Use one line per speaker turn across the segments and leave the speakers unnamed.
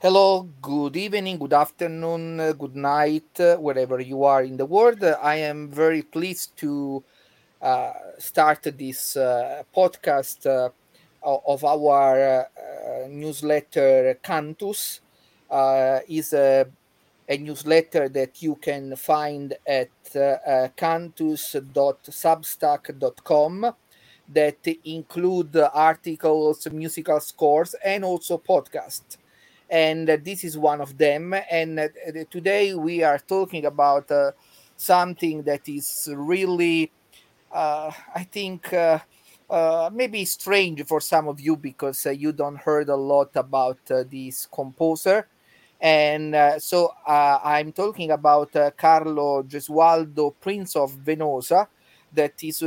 Hello, good evening, good afternoon, uh, good night, uh, wherever you are in the world. I am very pleased to uh, start this podcast of our newsletter Cantus. Is a, a newsletter that you can find at cantus.substack.com that include articles, musical scores, and also podcasts and uh, this is one of them. And uh, today we are talking about uh, something that is really, uh, I think, uh, uh, maybe strange for some of you because you don't heard a lot about this composer. And so I'm talking about Carlo Gesualdo, Prince of Venosa, that is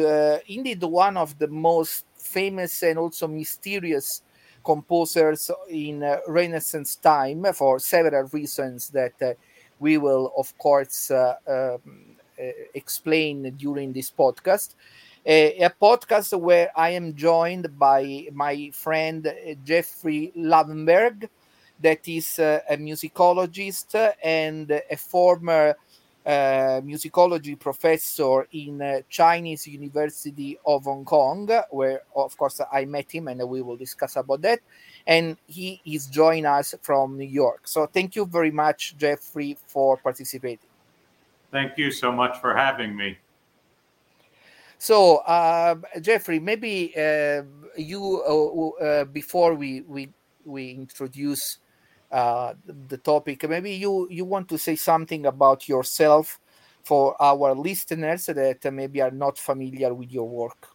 indeed one of the most famous and also mysterious composers in uh, Renaissance time for several reasons that uh, we will, of course, uh, um, explain during this podcast. a podcast where I am joined by my friend Jeffrey Levenberg, that is a musicologist and a former uh, musicology professor in uh, Chinese University of Hong Kong, where of course I met him, and we will discuss about that. And he is joining us from New York. So thank you very much, Jeffrey, for participating.
Thank you so much for having me.
So, uh, Jeffrey, maybe uh, you uh, uh, before we we we introduce uh, the topic. Maybe you you want to say something about yourself for our listeners that maybe are not familiar with your work.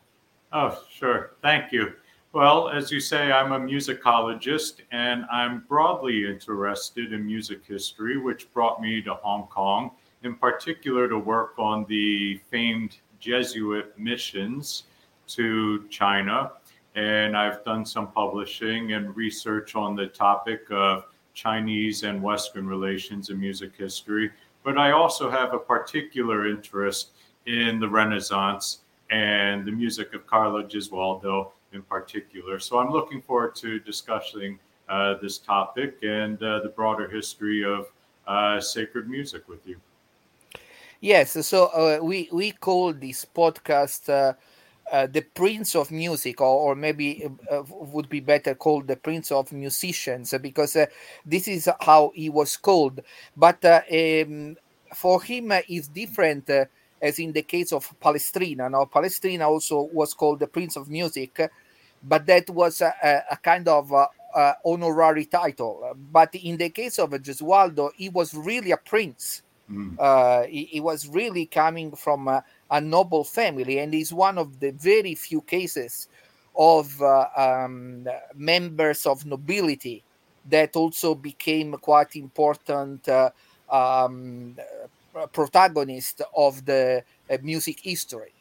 Oh, sure. Thank you. Well, as you say, I'm a musicologist and I'm broadly interested in music history, which brought me to Hong Kong, in particular to work on the famed Jesuit missions to China. And I've done some publishing and research on the topic of Chinese and Western relations in music history, but I also have a particular interest in the Renaissance and the music of Carlo Gesualdo in particular. So I'm looking forward to discussing uh, this topic and uh, the broader history of uh, sacred music with you.
Yes, so uh, we we call this podcast uh, uh, the prince of music or, or maybe uh, would be better called the prince of musicians because uh, this is how he was called. But uh, um, for him uh, is different uh, as in the case of palestrina. Now palestrina also was called the prince of music but that was a, a kind of honorary title. But in the case of gesualdo he was really a prince. Mm. he, he, was really coming from a noble family and is one of the very few cases of uh, um, members of nobility that also became quite important uh, um, protagonist of the uh, music history.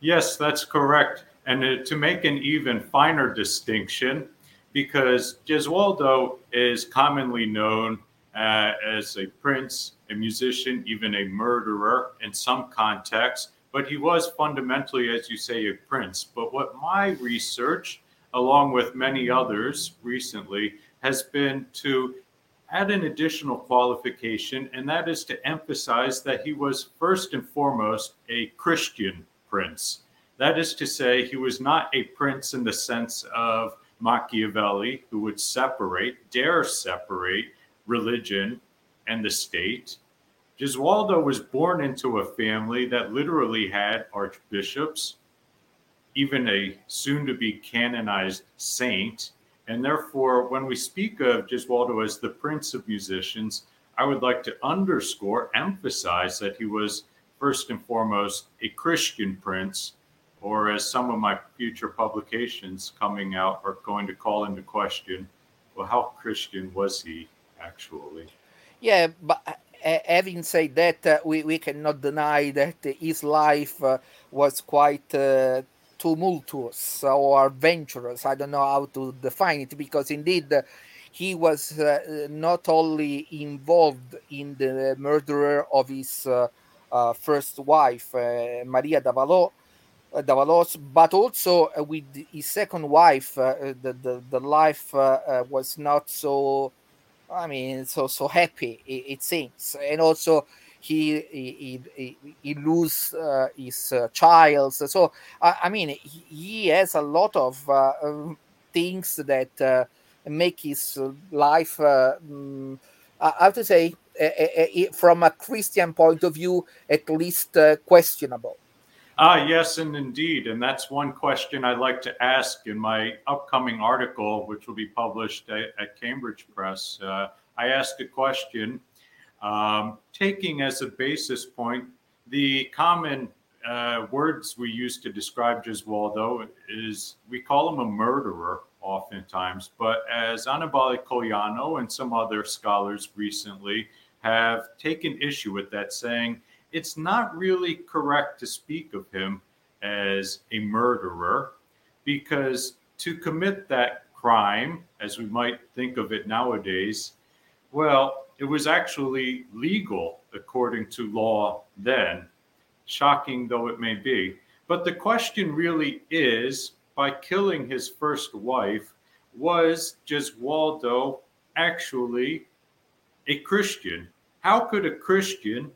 Yes, that's correct. And uh, to make an even finer distinction, because Gesualdo is commonly known uh, as a prince, a musician, even a murderer in some contexts. But he was fundamentally, as you say, a prince. But what my research, along with many others recently, has been to add an additional qualification, and that is to emphasize that he was first and foremost a Christian prince. That is to say, he was not a prince in the sense of Machiavelli, who would separate, dare separate religion, and the state. Gesualdo was born into a family that literally had archbishops, even a soon to be canonized saint. And therefore, when we speak of Gesualdo as the prince of musicians, I would like to underscore, emphasize that he was first and foremost a Christian prince, or as some of my future publications coming out are going to call into question, well, how Christian was he? Actually.
Yeah, but uh, having said that, uh, we, we cannot deny that his life uh, was quite uh, tumultuous or adventurous. I don't know how to define it because indeed uh, he was uh, not only involved in the murder of his first wife, Maria d'Avalo, Davalos, but also with his second wife, the, the, the life was not so I mean, so so happy it, it seems, and also he he he, he lose uh, his uh, child. So I, I mean, he, he, has a lot of uh, um, things that uh, make his life. Um, I have to say, from a Christian point of view, at least questionable.
Ah, yes, and indeed. And that's one question I'd like to ask in my upcoming article, which will be published at, at Cambridge Press. Uh, I asked a question um, taking as a basis point the common uh, words we use to describe Gesualdo is we call him a murderer oftentimes, but as Annibale Cogliano and some other scholars recently have taken issue with that, saying it's not really correct to speak of him as a murderer because to commit that crime, as we might think of it nowadays, well, it was actually legal according to law then, shocking though it may be. But the question really is by killing his first wife, was Gesualdo actually a Christian? How could a Christian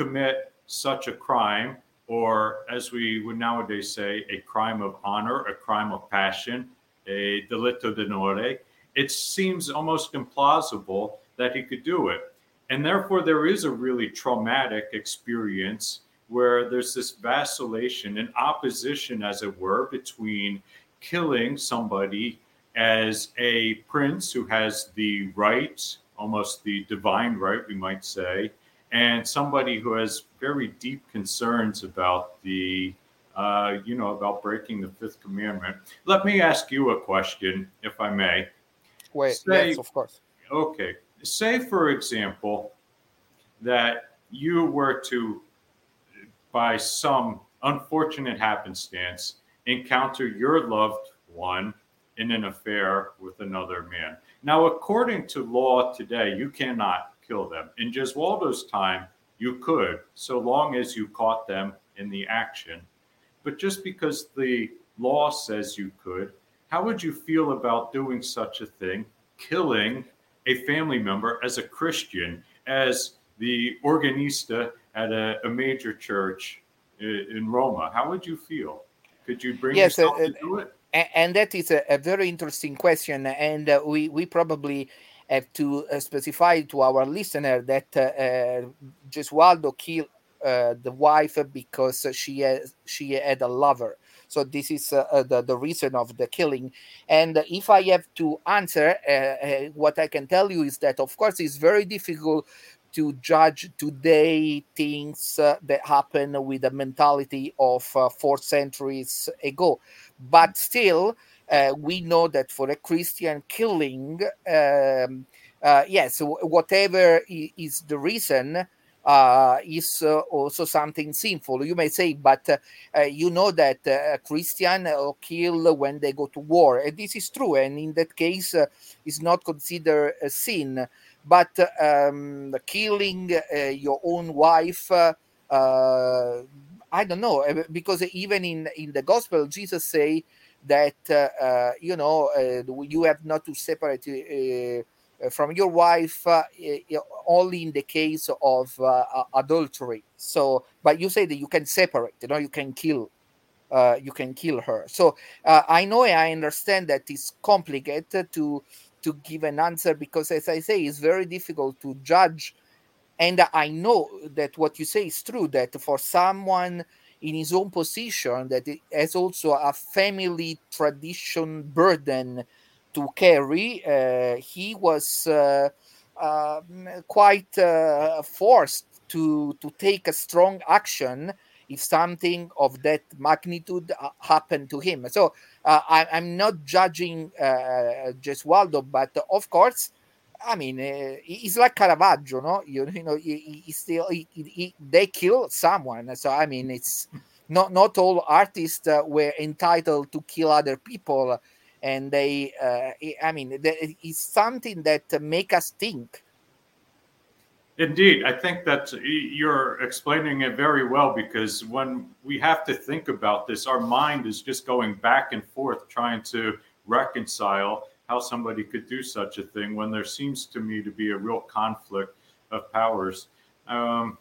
commit such a crime, or as we would nowadays say, a crime of honor, a crime of passion, a delitto d'onore. It seems almost implausible that he could do it. And therefore, there is a really traumatic experience where there's this vacillation and opposition, as it were, between killing somebody as a prince who has the right, almost the divine right, we might say, and somebody who has very deep concerns about the uh, you know about breaking the fifth commandment. Let me ask you a question if i may.
Wait say, yes of course.
Okay. Say for example that you were to by some unfortunate happenstance encounter your loved one in an affair with another man. Now according to law today you cannot kill them. In Gesualdo's time, you could, so long as you caught them in the action. But just because the law says you could, how would you feel about doing such a thing, killing a family member as a Christian, as the organista at a, a major church in Roma? How would you feel? Could you bring yes, yourself uh, to do it?
And that is a, a very interesting question, and uh, we we probably have to uh, specify to our listener that uh, uh Gesualdo killed uh, the wife because she has, she had a lover. So this is uh, uh, the, the reason of the killing. And if I have to answer, what I can tell you is that, of course, it's very difficult to judge today things uh, that happen with the mentality of uh, four centuries ago. But still, uh, we know that for a Christian killing, um, uh, yes, whatever is the reason, uh, is uh, also something sinful. You may say, but uh, uh, you know that uh, Christian kill when they go to war, and this is true. And in that case, is not considered a sin. But um, killing your own wife, I don't know, because even in in the gospel, Jesus say that uh, uh, you know uh, you have not to separate uh, uh, from your wife uh, only in the case of adultery. So, but you say that you can separate. You know, you can kill. You can kill her. So I know I understand that it's complicated to to give an answer because, as I say, it's very difficult to judge. And I know that what you say is true. That for someone in his own position that it has also a family tradition burden to carry. Uh, he was uh, uh, quite forced to to take a strong action if something of that magnitude uh, happened to him. So uh, I, am not judging uh, Gesualdo, but of course. I mean, uh, he's like Caravaggio, no? You, you know, he, he still he, he, they kill someone. So I mean, it's not not all artists uh, were entitled to kill other people, and they. Uh, I mean, it's something that make us think.
Indeed, I think that you're explaining it very well because when we have to think about this, our mind is just going back and forth trying to reconcile how somebody could do such a thing when there seems to me to be a real conflict of powers. Um,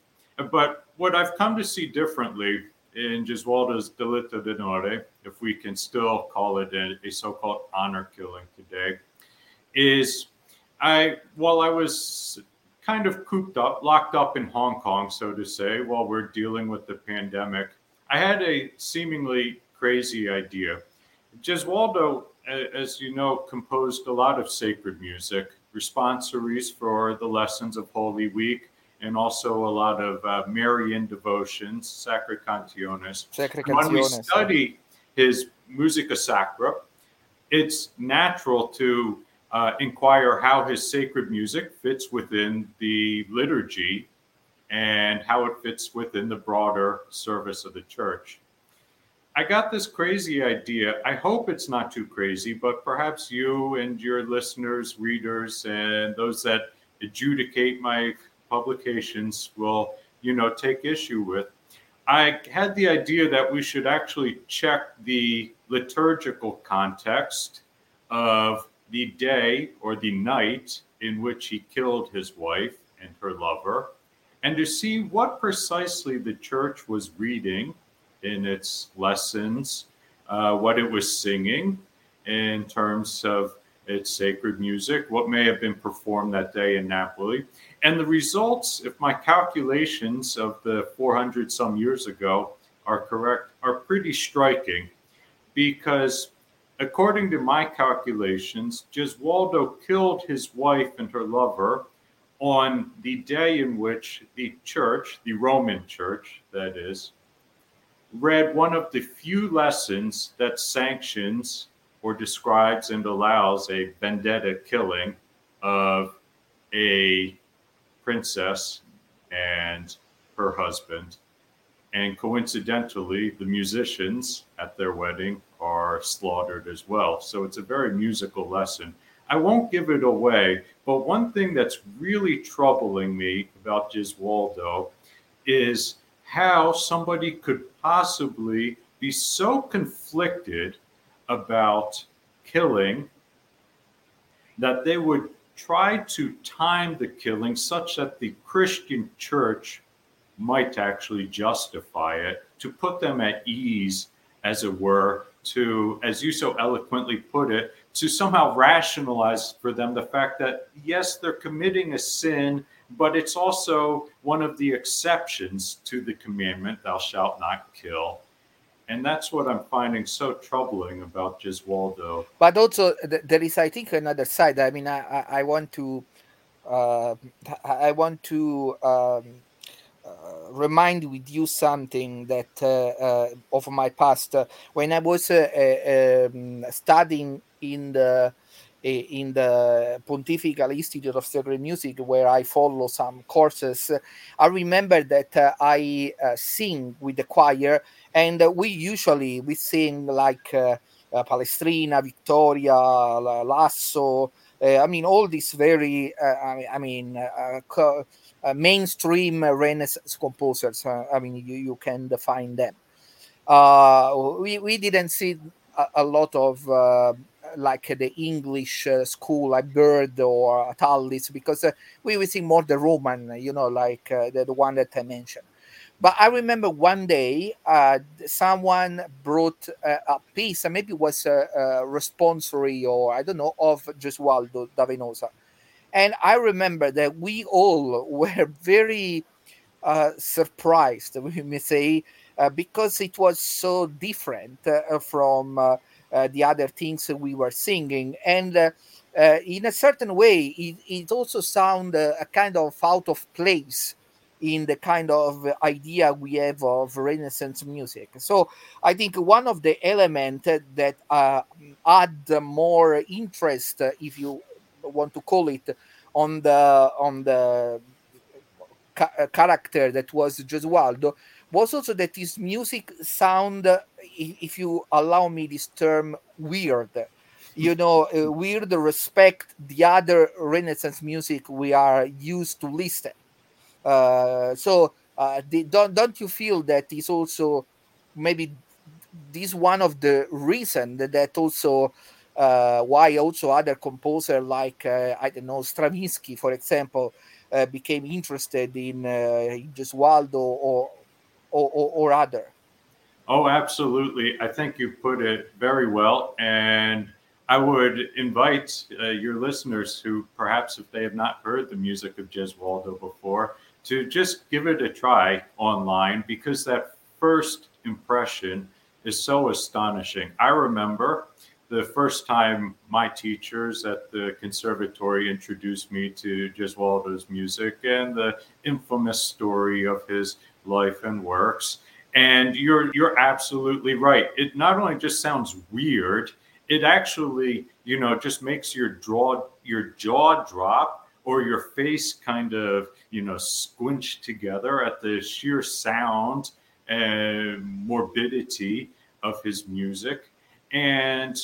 but what I've come to see differently in Gesualdo's delitto d'onore, if we can still call it a, a so-called honor killing today, is I while I was kind of cooped up, locked up in Hong Kong, so to say, while we're dealing with the pandemic, I had a seemingly crazy idea. Gesualdo, as you know, composed a lot of sacred music, responsories for the lessons of Holy Week, and also a lot of uh, Marian devotions, Sacrae Cantiones.
Sacre
When we study his Musica Sacra, it's natural to uh, inquire how his sacred music fits within the liturgy and how it fits within the broader service of the church. I got this crazy idea. I hope it's not too crazy, but perhaps you and your listeners, readers, and those that adjudicate my publications will, you know, take issue with. I had the idea that we should actually check the liturgical context of the day or the night in which he killed his wife and her lover, and to see what precisely the church was reading in its lessons, uh, what it was singing in terms of its sacred music, what may have been performed that day in Napoli. And the results, if my calculations of the 400 some years ago are correct, are pretty striking because according to my calculations, Gesualdo killed his wife and her lover on the day in which the church, the Roman church, that is, read one of the few lessons that sanctions or describes and allows a vendetta killing of a princess and her husband. And coincidentally, the musicians at their wedding are slaughtered as well. So it's a very musical lesson. I won't give it away, but one thing that's really troubling me about Gesualdo is how somebody could possibly be so conflicted about killing that they would try to time the killing such that the Christian church might actually justify it, to put them at ease, as it were, to, as you so eloquently put it, to somehow rationalize for them the fact that, yes, they're committing a sin, but it's also one of the exceptions to the commandment, thou shalt not kill. And that's what I'm finding so troubling about Gesualdo.
but also th- there is i think another side i mean i i, want to uh, i want to um, uh, remind with you something that uh, uh, of my past when i was uh, uh, um, studying in the in the Pontifical Institute of Sacred Music, where I follow some courses, I remember that uh, I uh, sing with the choir, and uh, we usually we sing like uh, uh, Palestrina, Victoria, Lasso. Uh, I mean, all these very, I mean, co- mainstream Renaissance composers. I mean, you, you can define them. We, we didn't see a, a lot of like the English uh, school, like Byrd or Tallis, because uh, we we sing more the Roman, you know, like uh, the, the one that I mentioned. But I remember one day uh, someone brought uh, a piece, and maybe it was a, a responsory or I don't know, of Gesualdo da Venosa. And I remember that we all were very uh, surprised, we may say, because it was so different from the other things we were singing. And uh, uh, in a certain way, it, it also sounded a kind of out of place in the kind of idea we have of Renaissance music. So I think one of the elements that uh, add more interest, uh, if you want to call it, on the on the ca- uh, character that was Gesualdo was also that his music sound, if you allow me this term, weird. You know, uh, weird respect the other Renaissance music we are used to listen. Uh, so uh, don't don't you feel that is also maybe this one of the reason that, that also uh, why also other composer like uh, I don't know Stravinsky, for example, uh, became interested in, uh, in Gesualdo or, or, or, or other.
Oh, absolutely. I think you put it very well. And I would invite uh, your listeners who perhaps if they have not heard the music of Gesualdo before to just give it a try online because that first impression is so astonishing. I remember the first time my teachers at the conservatory introduced me to Gesualdo's music and the infamous story of his life and works. And you're you're absolutely right. It not only just sounds weird, it actually, you know, just makes your draw your jaw drop or your face kind of, you know, squinch together at the sheer sound and morbidity of his music. And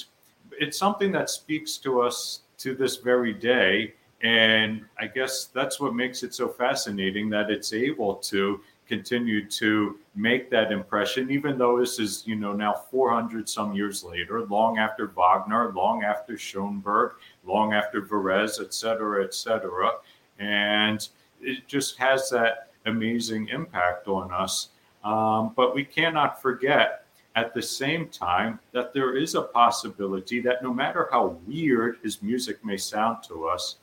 it's something that speaks to us to this very day. And I guess that's what makes it so fascinating that it's able to continue to make that impression, even though this is, you know, now 400 some years later, long after Wagner, long after Schoenberg, long after Varese, et cetera, et cetera. And it just has that amazing impact on us. Um, but we cannot forget at the same time that there is a possibility that no matter how weird his music may sound to us,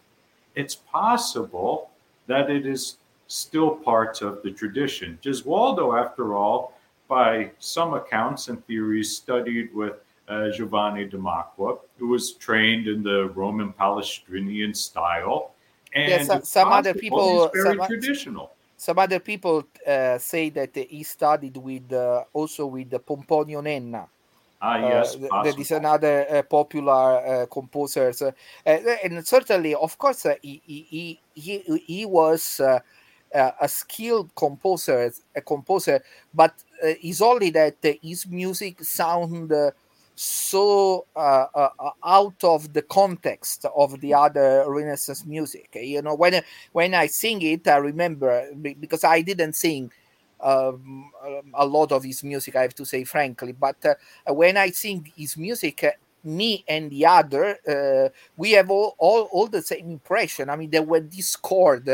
it's possible that it is still part of the tradition. Gesualdo, after all, by some accounts and theories, studied with uh, Giovanni da Macque, who was trained in the Roman Palestrinian style.
And yeah, some, some other people
very
some,
traditional
some other people uh, say that he studied with uh, also with Pomponio Nenna.
Ah, yes,
uh, that is another uh, popular uh, composer, uh, and certainly, of course, he, he he he was a skilled composer, a composer, but it's only that his music sound so uh, uh, uh, out of the context of the other Renaissance music. You know, when when I sing it, I remember because I didn't sing um, a lot of his music. I have to say frankly, but uh, when I sing his music. me and the other, uh, we have all, all, all the same impression. I mean, there were discord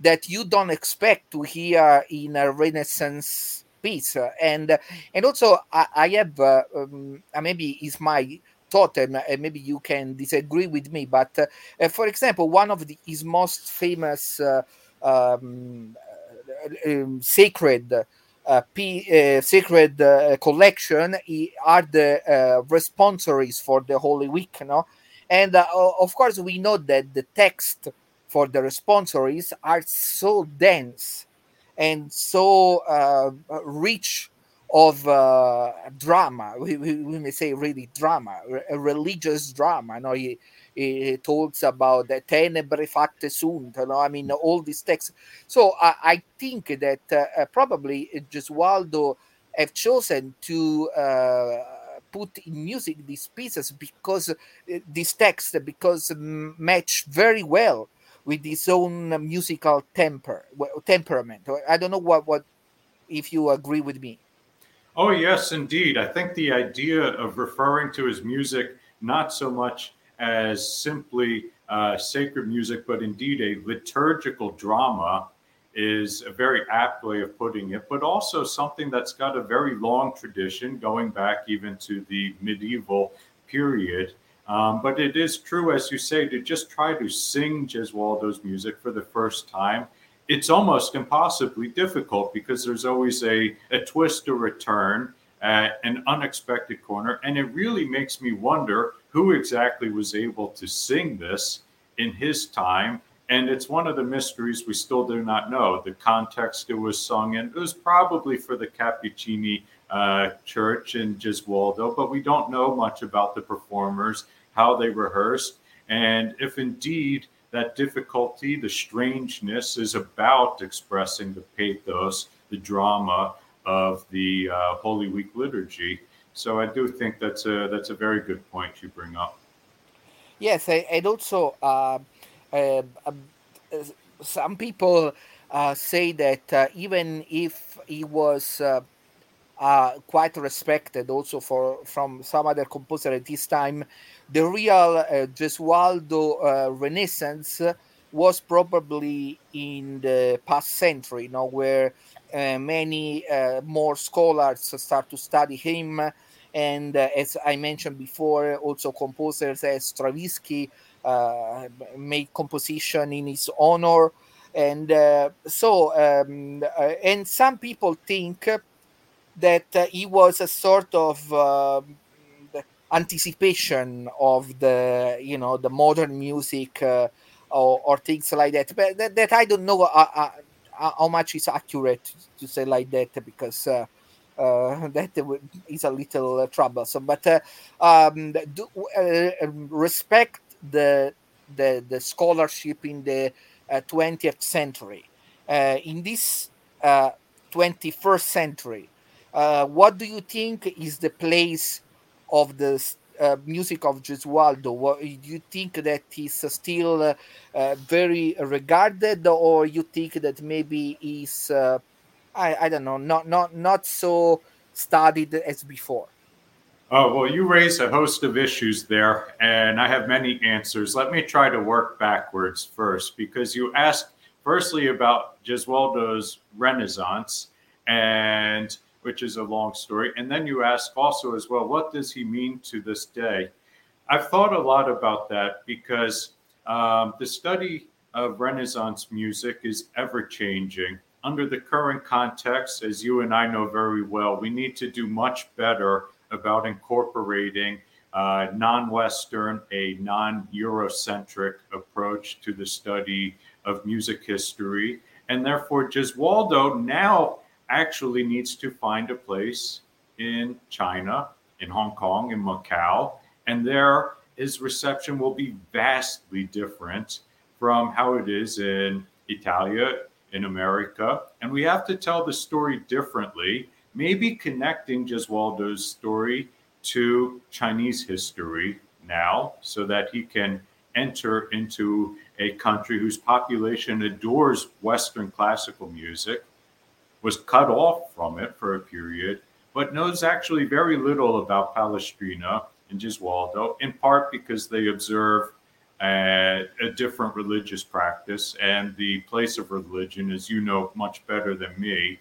that you don't expect to hear in a Renaissance piece and and also i, I have uh, um, uh, maybe is my thought and uh, maybe you can disagree with me but uh, for example one of the, his most famous uh, um, um, sacred uh, P, uh, sacred uh, collection are the responsories for the Holy Week, no? And of course, we know that the text for the responsories are so dense and so uh, rich of uh, drama. We, we, we, may say really drama, a religious drama. You know, he, he talks about the tenebrae factae sunt. You know, I mean, all these texts. So I, I think that uh, probably Gesualdo have chosen to uh, put in music these pieces because uh, these texts because match very well with his own musical temper temperament. I don't know what what if you agree with me.
Oh yes, indeed. I think the idea of referring to his music not so much as simply uh, sacred music, but indeed a liturgical drama is a very apt way of putting it, but also something that's got a very long tradition going back even to the medieval period. Um, but it is true, as you say, to just try to sing Gesualdo's music for the first time. It's almost impossibly difficult because there's always a, a twist or a turn, an unexpected corner. And it really makes me wonder who exactly was able to sing this in his time. And it's one of the mysteries we still do not know the context it was sung in. It was probably for the Cappuccini uh, church in Gesualdo, but we don't know much about the performers how they rehearsed, and if indeed that difficulty, the strangeness, is about expressing the pathos, the drama of the uh, Holy Week liturgy. So I do think that's a that's a very good point you bring up.
Yes, and also uh, uh, some people uh, say that uh, even if he was uh, quite respected also for from some other composer at this time. The real uh, Gesualdo uh, Renaissance was probably in the past century, you know, where uh, many uh, more scholars start to study him. And uh, as I mentioned before, also composers as Stravinsky uh, made composition in his honor. And so, um, and some people think that he was a sort of uh, anticipation of the you know the modern music uh, or, or, things like that. But that, that i don't know uh, uh, uh, how much is accurate to say like that because that is a little troublesome. But um, do, respect the, the the scholarship in the 20th century. In this 21st century uh, what do you think is the place of the uh, music of Gesualdo? Do you think that is still uh, very regarded, or you think that maybe is uh, I, I don't know, not not not so studied as before?
Oh, well, you raise a host of issues there, and I have many answers. Let me try to work backwards first, because you asked firstly about Gesualdo's Renaissance, and which is a long story. And then you ask also as well, what does he mean to this day? I've thought a lot about that because um, the study of Renaissance music is ever changing. Under the current context, as you and I know very well, we need to do much better about incorporating uh, non Western, a non Eurocentric approach to the study of music history. And therefore, Gesualdo now actually needs to find a place in China, in Hong Kong, in Macau, and there his reception will be vastly different from how it is in Italia, in America. And we have to tell the story differently, maybe connecting Gesualdo's story to Chinese history now so that he can enter into a country whose population adores Western classical music was cut off from it for a period, but knows actually very little about Palestrina and Gesualdo, in part because they observe a, a different religious practice, and the place of religion, as you know much better than me,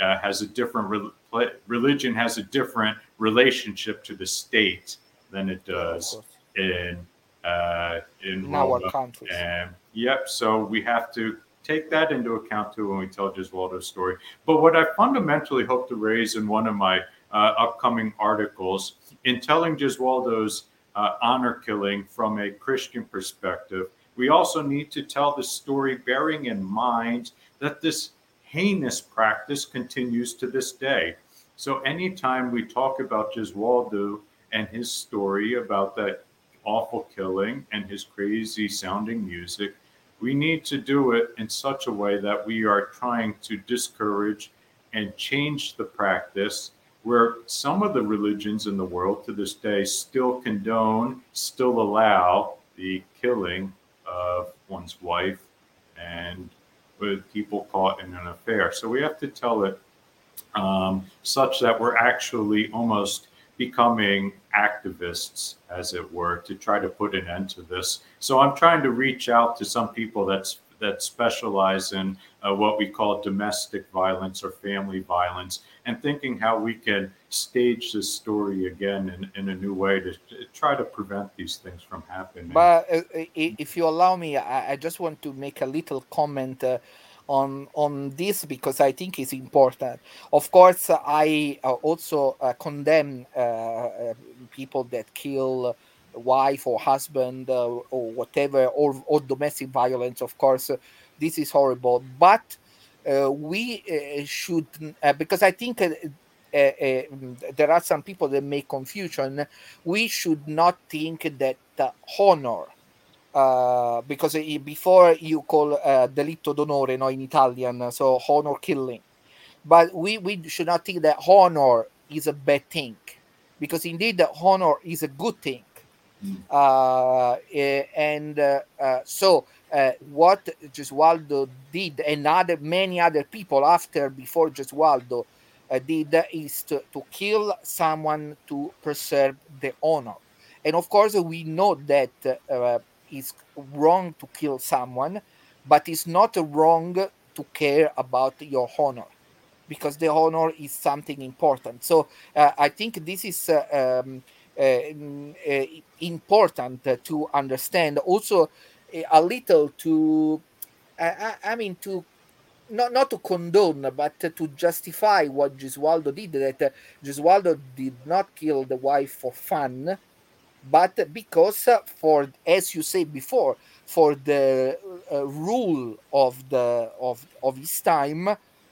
uh, has a different re- religion has a different relationship to the state than it does in uh, in,
countries.
And yep, so we have to take that into account too when we tell Gesualdo's story. But what I fundamentally hope to raise in one of my uh, upcoming articles in telling Gesualdo's uh, honor killing from a Christian perspective, we also need to tell the story bearing in mind that this heinous practice continues to this day. So anytime we talk about Gesualdo and his story about that awful killing and his crazy sounding music, we need to do it in such a way that we are trying to discourage and change the practice where some of the religions in the world to this day still condone, still allow the killing of one's wife and with people caught in an affair. So we have to tell it um, such that we're actually almost becoming activists, as it were, to try to put an end to this. So I'm trying to reach out to some people that's that specialize in uh, what we call domestic violence or family violence, and thinking how we can stage this story again in, in a new way to, to try to prevent these things from happening.
But uh, if you allow me, I, I, just want to make a little comment. Uh, on on this because I think it's important. Of course, I uh, also uh, condemn uh, uh people that kill wife or husband uh, or whatever or, or domestic violence. Of course, this is horrible, but uh, we should because I think. there are some people that make confusion. We should not think that honor uh, because before you call uh, delitto d'onore no, in Italian, so honor killing. But we, we should not think that honor is a bad thing, because indeed the honor is a good thing. Mm. Uh, eh, and uh, uh, so uh, what Gesualdo did, and other many other people after before Gesualdo uh, did is to, to kill someone to preserve the honor. And of course, we know that uh, it's wrong to kill someone, but it's not wrong to care about your honor because the honor is something important. So uh, I think this is uh, um, uh, mm, uh important to understand. Also, a little to, I, I mean, to not not to condone, but to justify what Gesualdo did. That uh, Gesualdo did not kill the wife for fun, but because uh, for, as you said before, for the uh, rule of the of of his time,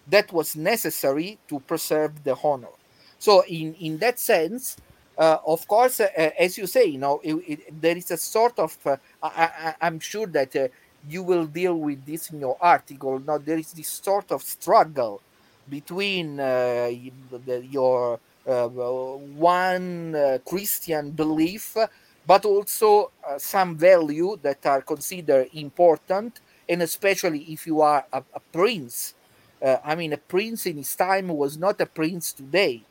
that was necessary to preserve the honor. So in in that sense, uh, of course, uh, as you say, you know, it, it, there is a sort of. Uh, I, am sure that uh, you will deal with this in your article. Now there is this sort of struggle between the, your one Christian belief, but also some value that are considered important, and especially if you are a, a prince. I mean, a prince in his time was not a prince today,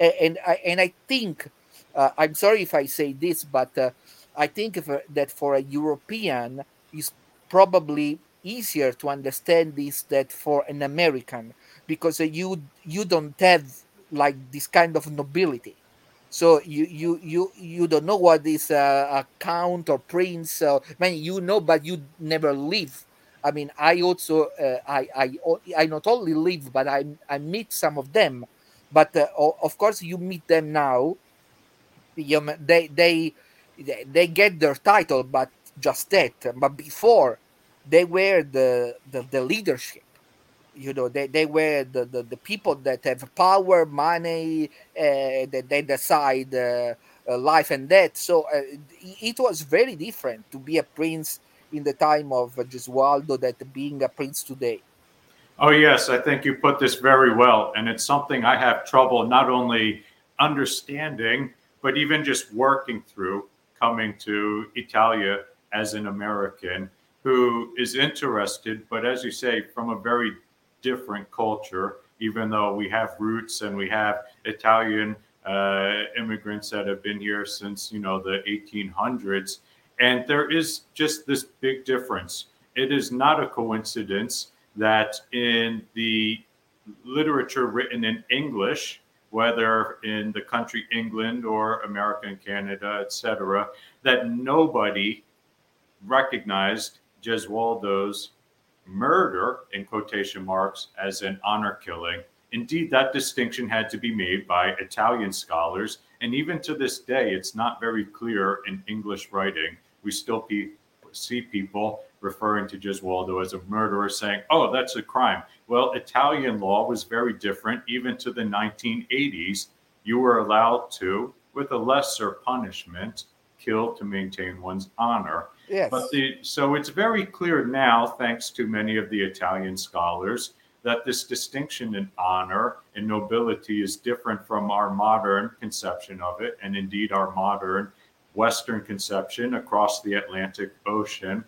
and, and I, and I think uh, I'm sorry if I say this, but uh, I think if, uh, that for a European, it's probably easier to understand this than for an American because uh, you you don't have like this kind of nobility. So you you you you don't know what is a, a count or prince. Mean, you know, but you never live. I mean, I also uh, I I I not only live, but I I meet some of them. But uh, of course, you meet them now, you they they they get their title, but just that. But before, they were the the, the leadership. You know, they, they were the, the, the people that have power, money, uh, that they decide uh, life and death. So it was very different to be a prince in the time of Gesualdo that being a prince today.
Oh, yes, I think you put this very well. And it's something I have trouble not only understanding, but even just working through coming to Italia as an American who is interested, but as you say, from a very different culture, even though we have roots and we have Italian uh, immigrants that have been here since, you know, the 1800s. And there is just this big difference. It is not a coincidence that in the literature written in English, whether in the country England or America and Canada, etc., that nobody recognized Gesualdo's murder, in quotation marks, as an honor killing. Indeed, that distinction had to be made by Italian scholars, and even to this day, it's not very clear in English writing. We still pe- see people referring to Gesualdo as a murderer, saying, oh, that's a crime. Well, Italian law was very different. Even to the 1980s, you were allowed to, with a lesser punishment, kill to maintain one's honor.
Yes.
But the, so it's very clear now, thanks to many of the Italian scholars, that this distinction in honor and nobility is different from our modern conception of it, and indeed our modern Western conception across the Atlantic Ocean.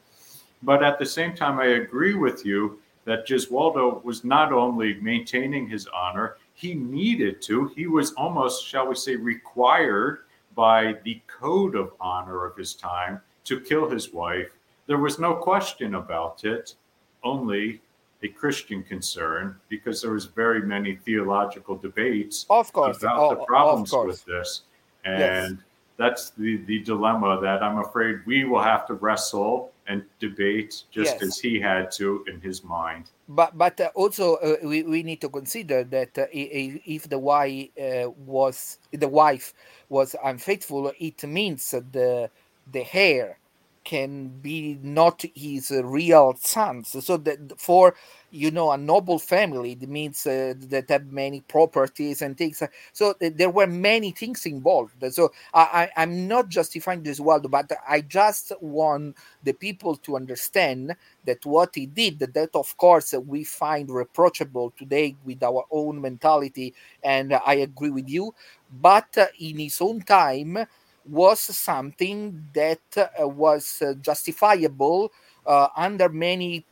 But at the same time, I agree with you that Gesualdo was not only maintaining his honor, he needed to. He was almost, shall we say, required by the code of honor of his time to kill his wife. There was no question about it, only a Christian concern, because there was very many theological debates
of course.
about
oh,
the problems with this. And yes. that's the, the dilemma that I'm afraid we will have to wrestle and debate just yes. as he had to in his mind.
But but uh, also uh, we, we need to consider that uh, if the wife uh, was the wife was unfaithful, it means the the heir can be not his real sons. So that for you know a noble family, it means uh, that have many properties and things. So there were many things involved. So I, I, am not justifying this world, but I just want the people to understand that what he did, that of course we find reproachable today with our own mentality, and I agree with you. But in his own time was something that uh, was uh, justifiable uh, under many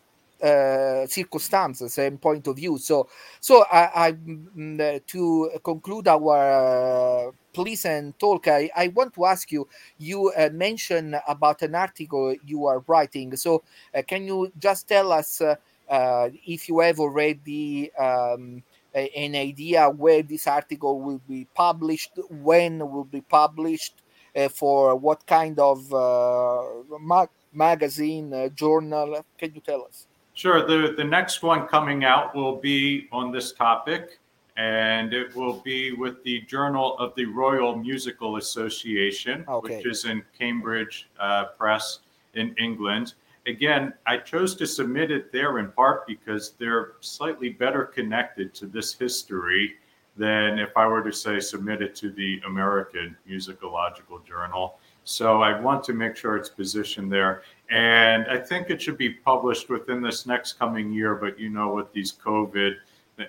uh, circumstances and point of view. So, so I, I mm, to conclude our uh, pleasant talk, I, I want to ask you. You uh, mentioned about an article you are writing. So, uh, can you just tell us if you have already um, an idea where this article will be published, when will be published, Uh, for what kind of uh, mag- magazine, uh, journal? Can you tell us?
Sure. The, the next one coming out will be on this topic, and it will be with the Journal of the Royal Musical Association, okay. which is in Cambridge uh, Press in England. Again, I chose to submit it there in part because they're slightly better connected to this history than if I were to say submit it to the American Musicological Journal. So I want to make sure it's positioned there. And I think it should be published within this next coming year. But you know, with these COVID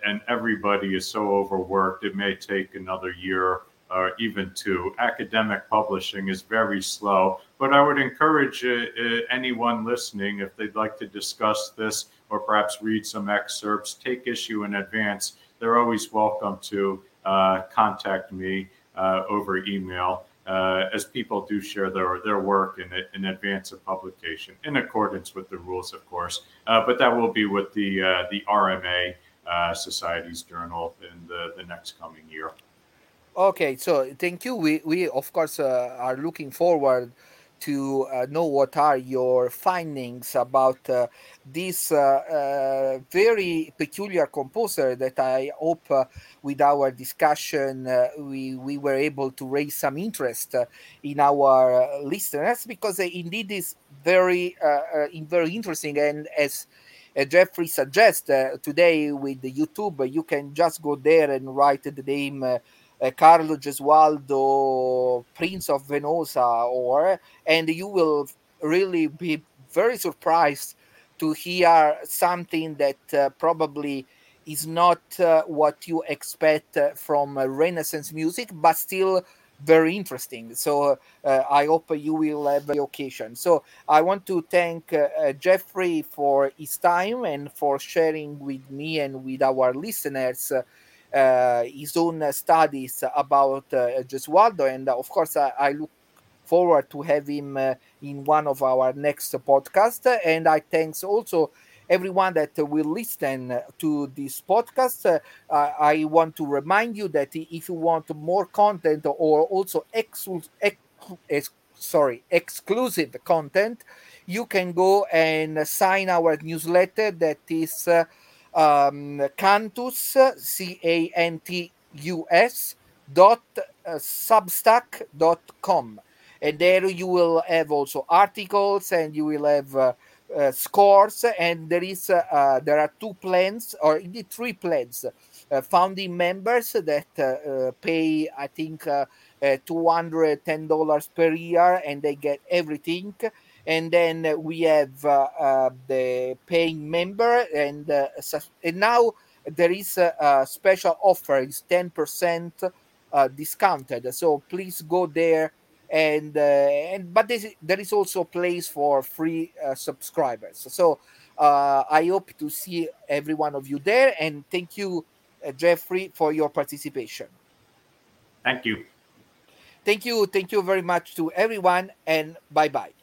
and everybody is so overworked, it may take another year or even two. Academic publishing is very slow. But I would encourage uh, uh, anyone listening, if they'd like to discuss this or perhaps read some excerpts, take issue in advance. They're always welcome to uh, contact me uh, over email uh, as people do share their, their work in, in advance of publication, in accordance with the rules, of course. Uh, but that will be with the, uh, the RMA Society's journal in the, the next coming year.
Okay, so thank you. We, we of course, are looking forward to uh, know what are your findings about uh, this uh, uh very peculiar composer that I hope uh, with our discussion uh, we, we were able to raise some interest in our listeners because indeed is very very interesting. And as Jeffrey suggests today with YouTube you can just go there and write the name uh, Carlo Gesualdo, Prince of Venosa, or and you will really be very surprised to hear something that uh, probably is not uh, what you expect uh, from Renaissance music, but still very interesting. So uh, I hope you will have the occasion. So I want to thank uh, Jeffrey for his time and for sharing with me and with our listeners uh, his own studies about uh, Gesualdo, and of course, I, look forward to have him uh, in one of our next podcast. And I thanks also everyone that will listen to this podcast. Uh, I want to remind you that if you want more content or also ex- ex- sorry exclusive content, you can go and sign our newsletter that is. Uh, um, Cantus, C A N T U S, dot uh, substack dot com. And there you will have also articles and you will have uh, uh, scores. And there is uh, uh, there are two plans, or indeed three plans. Uh, founding members that pay, I think, $210 per year and they get everything and then we have uh, uh, the paying member and uh, and now there is a, a special offer is 10% discounted. So please go there and uh, and but this, there is also a place for free uh, subscribers. So uh, i hope to see every one of you there and thank you jeffrey for your participation.
Thank you.
Thank you. Thank you very much to everyone and bye bye